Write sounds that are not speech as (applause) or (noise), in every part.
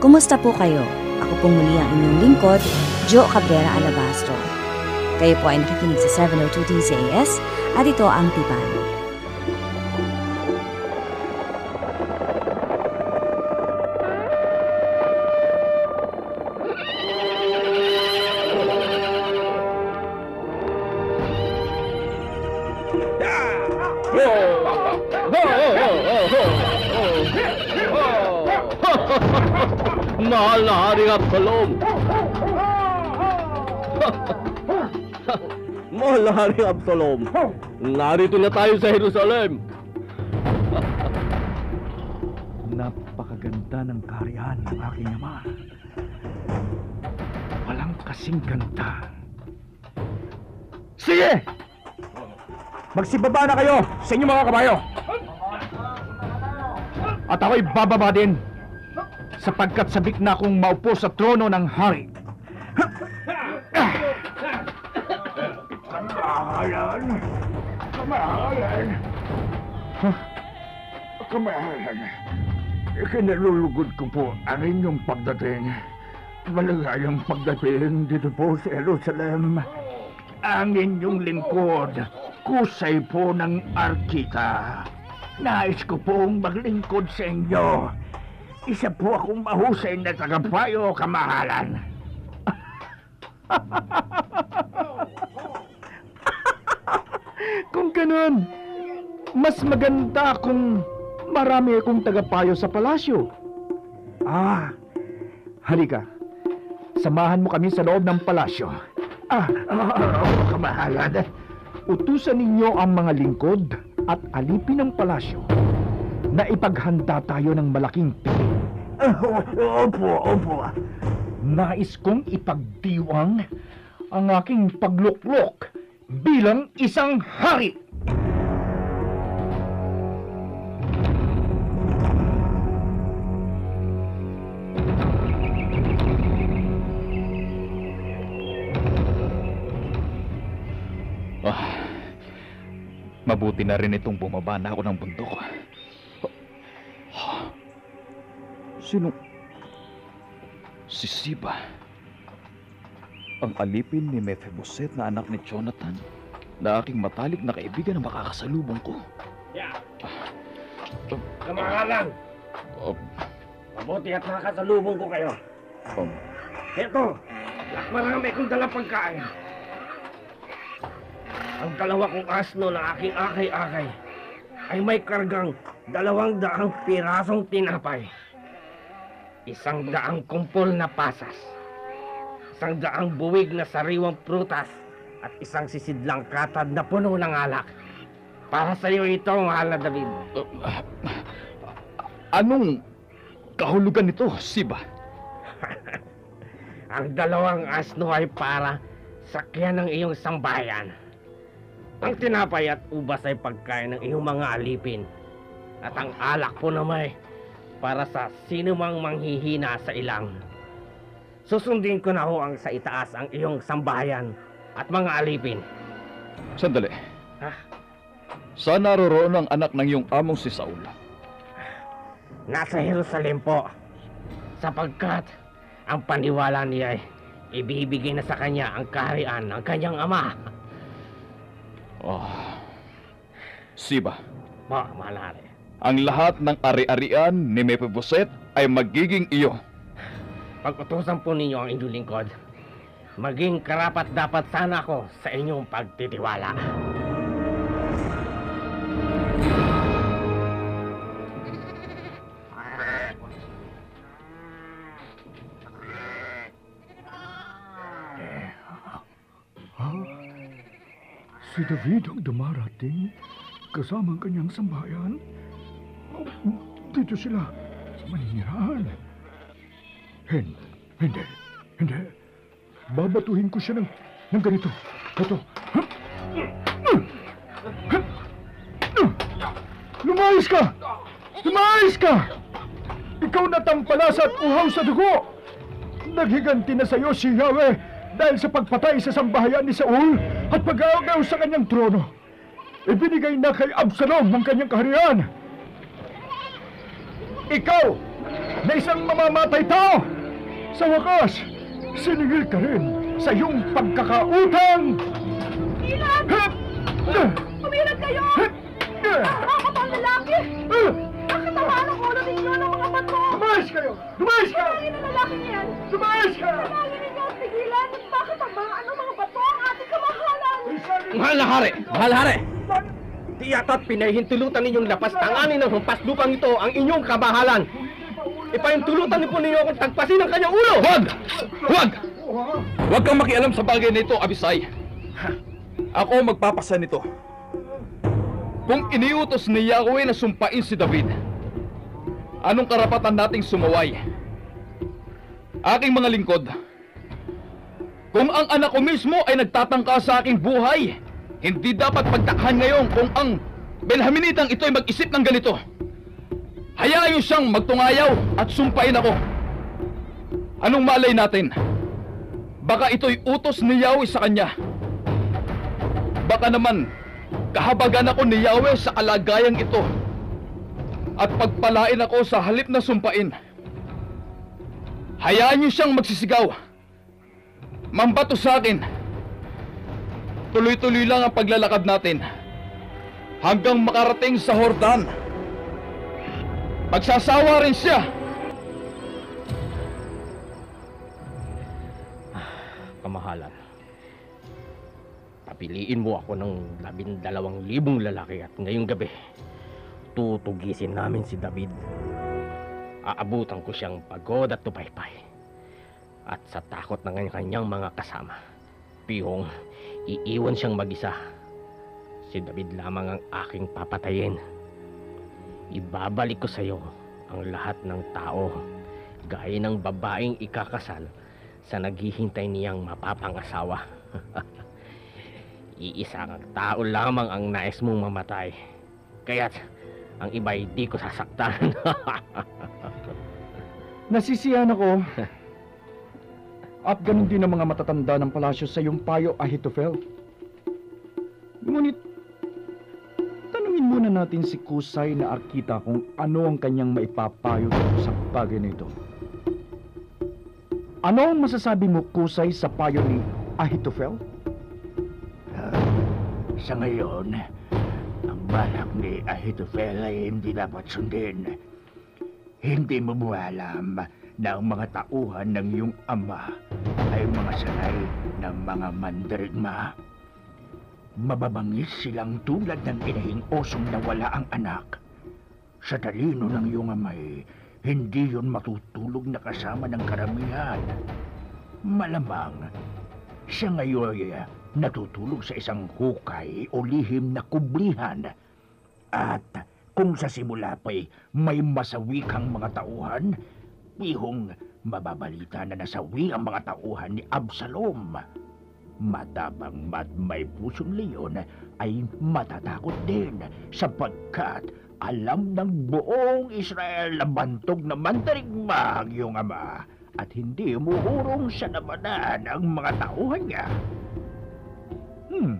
Kumusta po kayo? Ako pong muli ang inyong lingkod, Joe Cabrera Alabastro. Kayo po ay nakikinig sa 702 DZAS at ito ang Tipan. Mahal na Haring Absalom! (laughs) Mahal na Haring Absalom! Narito na tayo sa Jerusalem! Napakaganda ng kaharian ng aking ama. Walang kasing ganda. Sige! Magsibaba na kayo sa inyong mga kabayo! At ako'y bababa din sapagkat sabik na akong maupo sa trono ng hari. Kamahalan! Kamahalan! Kamahalan! Ikinalulugod ko po ang inyong pagdating. Maligayang pagdating dito po sa Jerusalem. Ang inyong lingkod, kusay po ng arkita. Nais ko pong maglingkod sa inyo. Isa po akong mahusay na tagapayo, kamahalan. kung ganun, mas maganda kung marami akong tagapayo sa palasyo. Ah, halika. Samahan mo kami sa loob ng palasyo. Ah, oh, kamahalan. Utusan ninyo ang mga lingkod at alipin ng palasyo na ipaghanda tayo ng malaking piling. Opo, opo. Nais kong ipagdiwang ang aking pagluklok bilang isang hari. Ah, mabuti na rin itong bumaba na ako ng bundok. Sino? Si Siba. Ang alipin ni Mephiboset na anak ni Jonathan na aking matalik na kaibigan na makakasalubong ko. Kamahalan! Um, Mabuti at nakasalubong ko kayo. um, Ito, marami kong dalang pagkain. Ang dalawa kong asno na aking akay-akay ay may kargang dalawang daang pirasong tinapay. Isang daang kumpol na pasas. Isang daang buwig na sariwang prutas at isang sisidlang katad na puno ng alak. Para sa iyo ito, mahal na David. uh, anong kahulugan nito, Siba? (laughs) Ang dalawang asno ay para sakyan ng iyong sambayan. Ang tinapay at ubas ay pagkain ng iyong mga alipin. At ang alak po naman ay para sa sino mang manghihina sa ilang. Susundin ko na ho ang sa itaas ang iyong sambayan at mga alipin. Sandali. Ha? Saan naroroon ang anak ng iyong among si Saul? Nasa Jerusalem po. Sapagkat ang paniwala niya ay ibibigay na sa kanya ang kaharian ng kanyang ama. Oh. Siba, Po, malari. Ang lahat ng ari-arian ni Mephiboset ay magiging iyo. Pag-utusan po ninyo ang inyong lingkod, maging karapat dapat sana ako sa inyong pagtitiwala. Si David ang dumarating kasama ang kanyang sambahayan. Dito sila. Maninirahan. Hindi, hindi, hindi. Babatuhin ko siya ng, ng ganito. Ito. Lumayas ka! Lumayas ka! Ikaw na tampalasa at uhaw sa dugo! Naghiganti na sa'yo si Yahweh dahil sa pagpatay sa sambahayan ni Saul at pag-aagaw sa kanyang trono. Ibinigay na kay Absalom ang kanyang kaharian. Ikaw, na isang mamamatay tao, sa wakas, siningil ka rin sa iyong pagkakautang! Ilan! Hup! Umilag kayo! Nakakapang lalaki! Nakatamaan ang ulo ninyo ng mga bato! Lumayas kayo! Lumayas ka! Lagi na lalaki niyan! Lumayas ka! Lagi ninyo ang tigilan! Bakit ang mga ano mga bato ang ating kamahalan? Mahal na hari! Mahal na hari! Yata't pinahintulutan ninyong lapas tanganin ng humpas lupang ito ang inyong kabahalan. Ipahintulutan niyo po ninyo akong tagpasin ang kanyang ulo! Huwag! Huwag! Huwag kang makialam sa bagay nito, Abisay. Ako magpapasa nito. Kung iniutos ni Yahweh na sumpain si David, anong karapatan nating sumaway? Aking mga lingkod, kung ang anak ko mismo ay nagtatangka sa aking buhay, hindi dapat pagtakhan ngayon kung ang Benhaminitang ito ay mag-isip ng ganito. Hayaan niyo siyang magtungayaw at sumpain ako. Anong malay natin? Baka ito'y utos ni Yahweh sa kanya. Baka naman, kahabagan ako ni Yahweh sa kalagayang ito. At pagpalain ako sa halip na sumpain. Hayaan niyo siyang magsisigaw. Mambato sa akin. Tuloy-tuloy lang ang paglalakad natin. Hanggang makarating sa Hordan. Magsasawa rin siya. Kamahalan. Papiliin mo ako ng labindalawang libong lalaki at ngayong gabi, tutugisin namin si David. Aabutan ko siyang pagod at tupaypay. At sa takot ng kanyang mga kasama, pihong iiwan siyang mag-isa. Si David lamang ang aking papatayin. Ibabalik ko sa iyo ang lahat ng tao, gaya ng babaeng ikakasal sa naghihintay niyang mapapangasawa. (laughs) Iisang tao lamang ang nais mong mamatay. Kaya't ang iba'y di ko sasaktan. (laughs) Nasisiyan ako. (laughs) At ganun din ang mga matatanda ng palasyo sa iyong payo, Ahitofel. Ngunit, tanungin muna natin si Kusay na Arkita kung ano ang kanyang maipapayo sa bagay na ito. Ano ang masasabi mo, Kusay, sa payo ni Ahitofel? Sa ngayon, ang balak ni Ahitofel ay hindi dapat sundin. Hindi mo mo alam na ang mga tauhan ng iyong ama ay mga sanay ng mga mandirigma. Mababangis silang tulad ng inahing osong nawala ang anak. Sa talino ng iyong amay, hindi yon matutulog na kasama ng karamihan. Malamang, siya ngayon ay natutulog sa isang hukay o lihim na kublihan. At kung sa simula pa'y may masawi kang mga tauhan, pihong mababalita na nasawi ang mga tauhan ni Absalom. Matabang mat may pusong leon ay matatakot din sapagkat alam ng buong Israel na bantog na mandarigma ang iyong ama at hindi umuurong sa labanan ang mga tauhan niya. Hmm.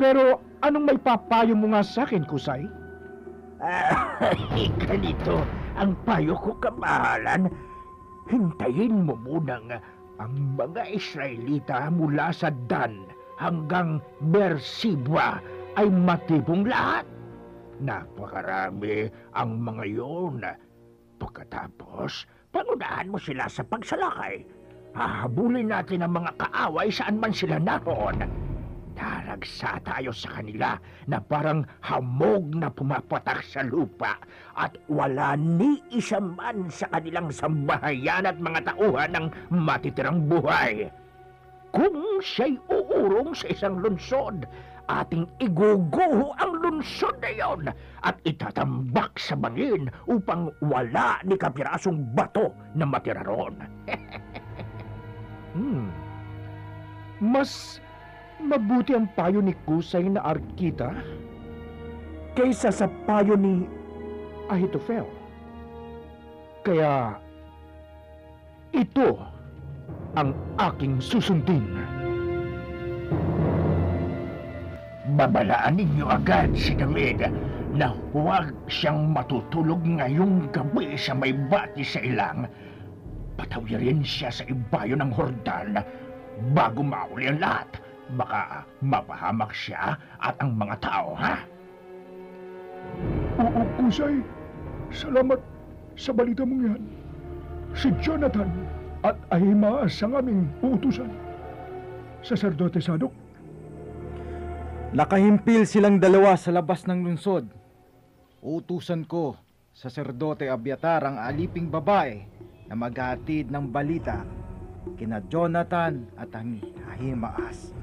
Pero anong may papayo mo nga sa akin, Kusay? (laughs) Ay, ganito ang payo ko kamahalan. Hintayin mo munang ang mga Israelita mula sa Dan hanggang Bersibwa ay matibong lahat. Napakarami ang mga yon. Pagkatapos, pangunahan mo sila sa pagsalakay. Hahabulin natin ang mga kaaway saan man sila naroon. Daragsa tayo sa kanila na parang hamog na pumapatak sa lupa at wala ni isa man sa kanilang sambahayan at mga tauhan ng matitirang buhay. Kung siya'y uurong sa isang lunsod ating iguguho ang lunsod na iyon at itatambak sa bangin upang wala ni kapirasong bato na matira roon. (laughs) Hmm. Mas mabuti ang payo ni Kusay na Arkita kaysa sa payo ni Ahitofel. Kaya ito ang aking susundin. Babalaan ninyo agad si David na huwag siyang matutulog ngayong gabi sa may bati sa ilang. Patawirin siya sa ibayo ng hordan bago mauli ang lahat. Baka mapahamak siya at ang mga tao, ha? Oo, Kusay. Salamat sa balita mong yan. Si Jonathan at Ahimaas ang aming uutusan. Saserdote Sadok, Nakahimpil silang dalawa sa labas ng lungsod. Utusan ko, saserdote Abiatar ang aliping babae na maghatid ng balita kina Jonathan at ang Ahimaas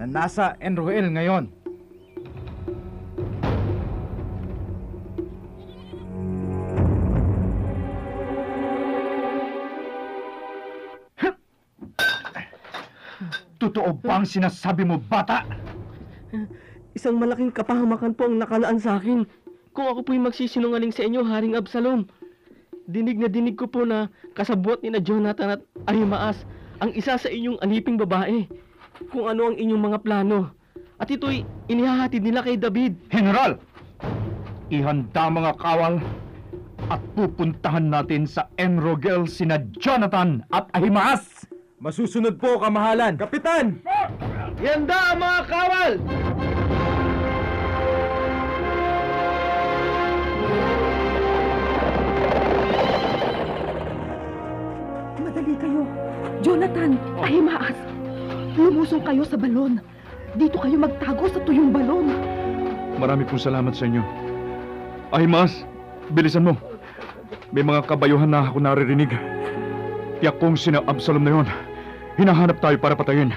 na nasa Enroel ngayon. totoo ba ang sinasabi mo, bata? Isang malaking kapahamakan po ang nakalaan sa akin. Kung ako po'y magsisinungaling sa inyo, Haring Absalom. Dinig na dinig ko po na kasabot ni na Jonathan at Ahimaas ang isa sa inyong aliping babae. Kung ano ang inyong mga plano. At ito'y inihahatid nila kay David. General! Ihanda mga kawal at pupuntahan natin sa Enrogel sina Jonathan at Ahimaas! Masusunod po, kamahalan! Kapitan! Yanda ang mga kawal! Madali kayo. Jonathan, Ahimaas, lumusong kayo sa balon. Dito kayo magtago sa tuyong balon. Marami pong salamat sa inyo. Ay, Mas, bilisan mo. May mga kabayuhan na ako naririnig. Tiyak kong sina Absalom na yon. Hinahanap tayo para patayin.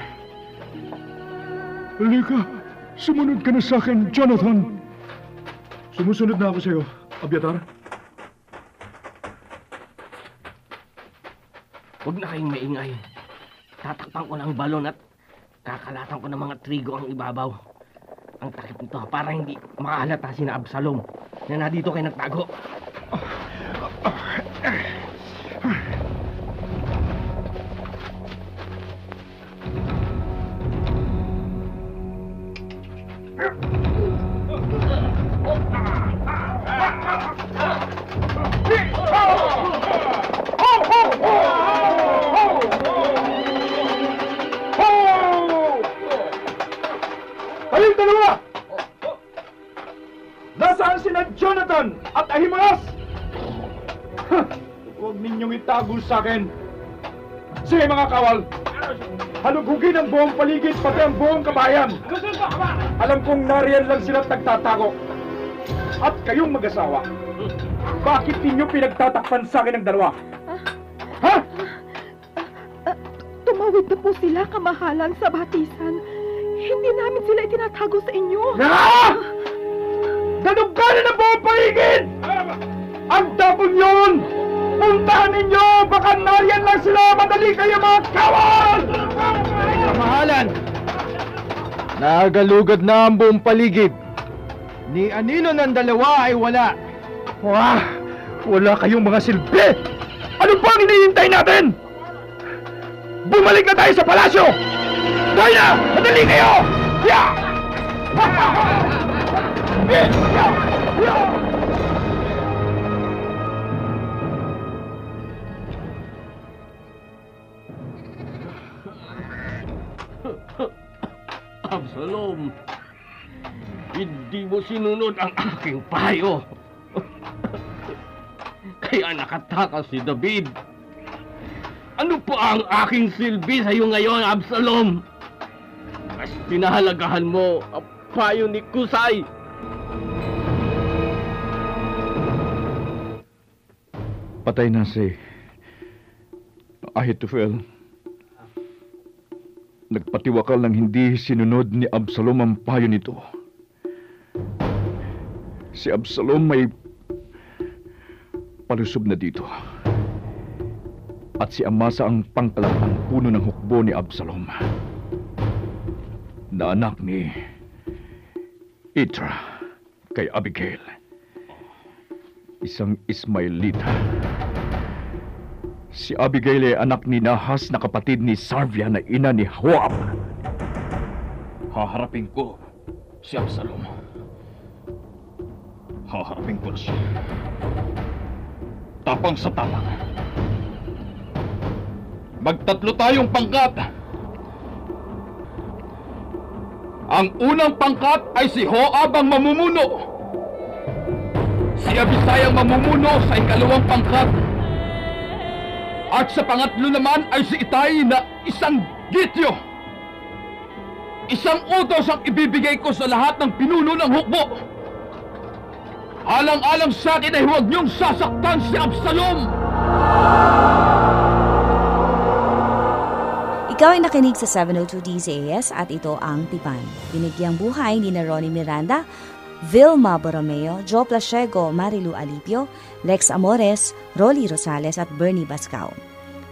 Halika, sumunod ka na sa akin, Jonathan. Sumusunod na ako sa iyo, Abiatar. Huwag na kayong maingay. Tatakpan ko ng balon at kakalatan ko ng mga trigo ang ibabaw. Ang takip nito para hindi makahalata si na Absalom na nandito kayo nagtago. Kayong ninyong itago sa akin. Sige mga kawal, halugugin ang buong paligid pati ang buong kabayan. Alam kong nariyan lang sila nagtatago. At kayong mag-asawa, bakit ninyo pinagtatakpan sa akin ang dalawa? Ha? Tumawid na po sila kamahalan sa batisan. Hindi namin sila itinatago sa inyo. Ah! Danuganan ang buong paligid! Ang tapon yun! Puntahan ninyo! Baka nariyan lang sila! Madali kayo mga kawal! Kamahalan! Nagalugad na ang buong paligid. Ni anino ng dalawa ay wala. Wah! Wala kayong mga silbi! Ano pa ang hinihintay natin? Bumalik na tayo sa palasyo! Tayo na! Madali kayo! Ya! Ya! Ya! Absalom! Sinunod ang aking payo. Kaya nakatakas si David. Ano pa ang aking silbi sa iyo ngayon, Absalom? Mas pinahalagahan mo ang payo ni Kusay. Patay na si Ahitofel. nagpatiwakal ng hindi sinunod ni Absalom ang payo nito. Si Absalom may palusob na dito. At si Amasa ang pangkalapang puno ng hukbo ni Absalom. Na anak ni Itra kay Abigail. Isang Ismailita. Si Abigail ay anak ni Nahas na kapatid ni Sarvia na ina ni Joab. Haharapin ko si Absalom. Haharapin ko na siya. Tapang sa tapang. Magtatlo tayong pangkat. Ang unang pangkat ay si Joab ang mamumuno. Si Abisay ang mamumuno sa ikalawang pangkat. At sa pangatlo naman ay si Itay na isang gityo. Isang utos ang ibibigay ko sa lahat ng pinuno ng hukbo. Alang-alang sa akin ay huwag niyong sasaktan si Absalom! Ikaw ay nakinig sa 702 DZAS at ito ang Tipan. Binigyang buhay ni na Ronnie Miranda, Vilma Borromeo, Joe Plasiego, Marilu Alipio, Lex Amores, Rolly Rosales at Bernie Bascao.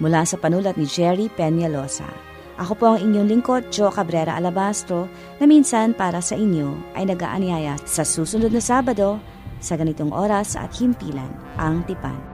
Mula sa panulat ni Jerry Peñalosa. Ako po ang inyong lingkod, Joe Cabrera Alabastro, na minsan para sa inyo ay nagaanyaya sa susunod na Sabado sa ganitong oras at himpilan ang Tipan.